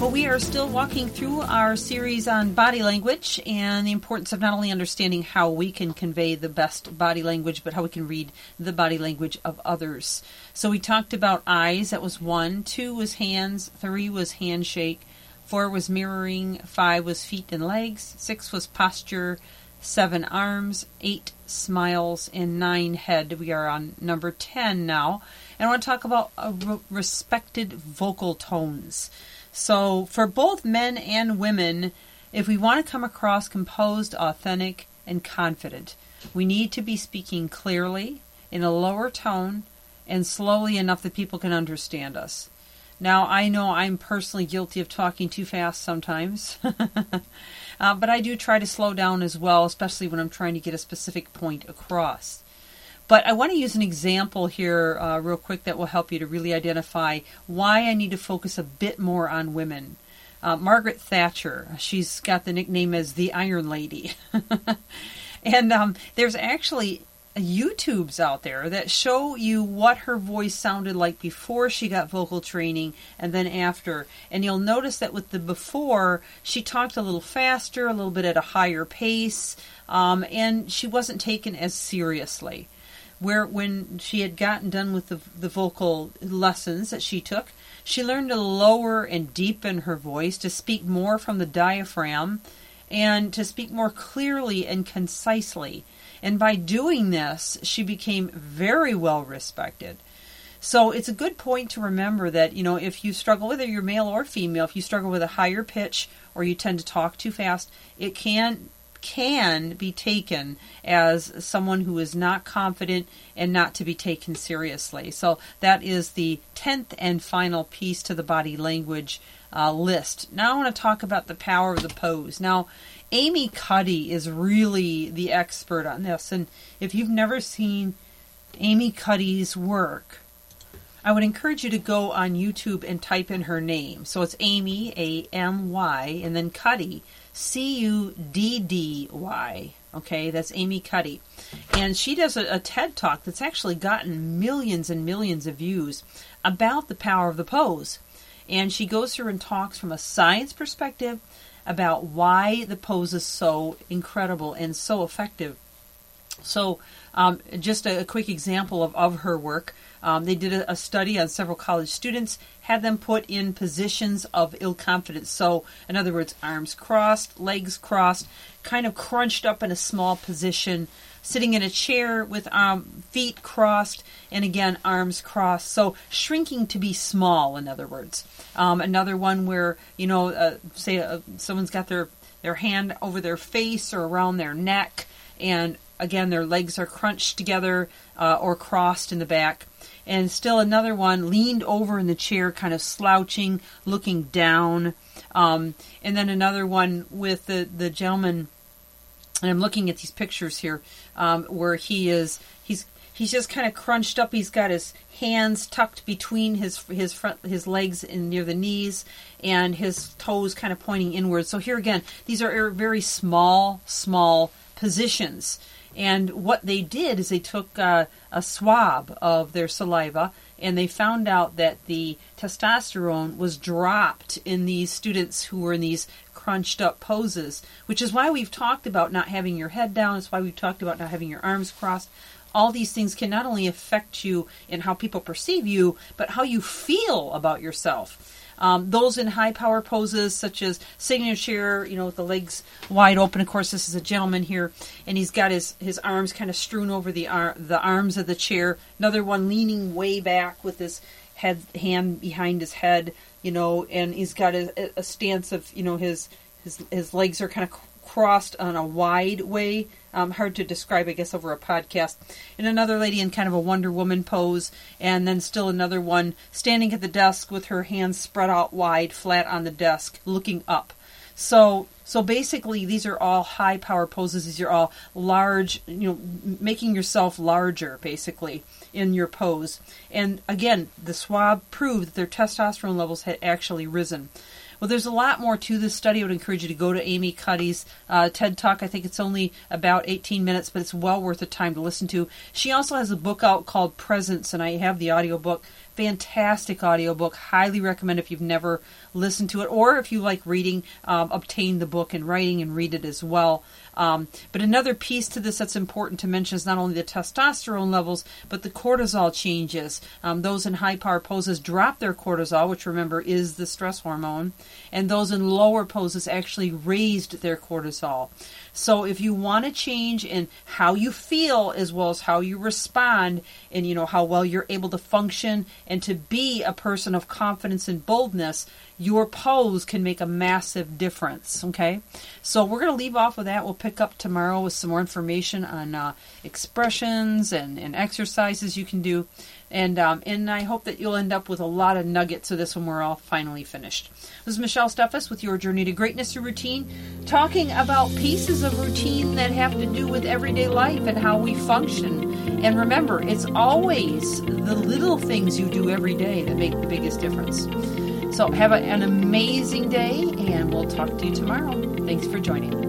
Well, we are still walking through our series on body language and the importance of not only understanding how we can convey the best body language, but how we can read the body language of others. So we talked about eyes, that was one. Two was hands. Three was handshake. Four was mirroring. Five was feet and legs. Six was posture. Seven arms. Eight smiles. And nine head. We are on number 10 now. And I want to talk about uh, respected vocal tones. So, for both men and women, if we want to come across composed, authentic, and confident, we need to be speaking clearly, in a lower tone, and slowly enough that people can understand us. Now, I know I'm personally guilty of talking too fast sometimes, uh, but I do try to slow down as well, especially when I'm trying to get a specific point across. But I want to use an example here, uh, real quick, that will help you to really identify why I need to focus a bit more on women. Uh, Margaret Thatcher, she's got the nickname as the Iron Lady. and um, there's actually YouTubes out there that show you what her voice sounded like before she got vocal training and then after. And you'll notice that with the before, she talked a little faster, a little bit at a higher pace, um, and she wasn't taken as seriously where when she had gotten done with the, the vocal lessons that she took, she learned to lower and deepen her voice, to speak more from the diaphragm, and to speak more clearly and concisely. And by doing this, she became very well respected. So it's a good point to remember that, you know, if you struggle, whether you're male or female, if you struggle with a higher pitch or you tend to talk too fast, it can can be taken as someone who is not confident and not to be taken seriously. So that is the 10th and final piece to the body language uh, list. Now I want to talk about the power of the pose. Now, Amy Cuddy is really the expert on this. And if you've never seen Amy Cuddy's work, I would encourage you to go on YouTube and type in her name. So it's Amy, A M Y, and then Cuddy, C U D D Y. Okay, that's Amy Cuddy. And she does a, a, TED talk that's actually gotten millions and millions of views about the power of the pose. And she goes through and talks from a science perspective about why the pose is so incredible and so effective. So, um, just a, a, quick example of, of her work. Um, they did a, a, study on several college students, had them put in positions of ill confidence. So, in other words, arms crossed, legs crossed, kind of crunched up in a small position, sitting in a chair with um, feet crossed, and again, arms crossed. So, shrinking to be small, in other words. Um, another one where, you know, uh, say uh, someone's got their, their hand over their face or around their neck, and again, their legs are crunched together uh, or crossed in the back and still another one leaned over in the chair, kind of slouching, looking down. Um, and then another one with the, the gentleman, and I'm looking at these pictures here, um, where he is, he's, he's just kind of crunched up. He's got his hands tucked between his his front his legs and near the knees, and his toes kind of pointing inward. So here again, these are very small, small positions. And what they did is they took uh, a swab of their saliva and they found out that the testosterone was dropped in these students who were in these crunched up poses, which is why we've talked about not having your head down. It's why we've talked about not having your arms crossed. All these things can not only affect you in how people perceive you, but how you feel about yourself. Um, those in high power poses, such as chair, you know, with the legs wide open. Of course, this is a gentleman here, and he's got his, his arms kind of strewn over the ar- the arms of the chair. Another one leaning way back with his head hand behind his head, you know, and he's got a, a stance of, you know, his his his legs are kind of crossed on a wide way. Um, hard to describe, I guess, over a podcast. And another lady in kind of a Wonder Woman pose, and then still another one standing at the desk with her hands spread out wide, flat on the desk, looking up. So so basically, these are all high power poses. These are all large, you know, making yourself larger, basically, in your pose. And again, the swab proved that their testosterone levels had actually risen. Well, there's a lot more to this study. I would encourage you to go to Amy Cuddy's uh, TED Talk. I think it's only about 18 minutes, but it's well worth the time to listen to. She also has a book out called Presence, and I have the audiobook. Fantastic audiobook. Highly recommend if you've never listened to it, or if you like reading, um, obtain the book in writing and read it as well. Um, but another piece to this that's important to mention is not only the testosterone levels, but the cortisol changes. Um, those in high power poses drop their cortisol, which remember is the stress hormone, and those in lower poses actually raised their cortisol. So if you want to change in how you feel as well as how you respond and you know how well you're able to function and to be a person of confidence and boldness, your pose can make a massive difference. Okay, so we're going to leave off with that. We'll pick up tomorrow with some more information on uh, expressions and, and exercises you can do, and um, and I hope that you'll end up with a lot of nuggets of this when we're all finally finished. This is Michelle Steffes with your Journey to Greatness through Routine, talking about pieces of routine that have to do with everyday life and how we function. And remember, it's always the little things you do every day that make the biggest difference. So have an amazing day, and we'll talk to you tomorrow. Thanks for joining.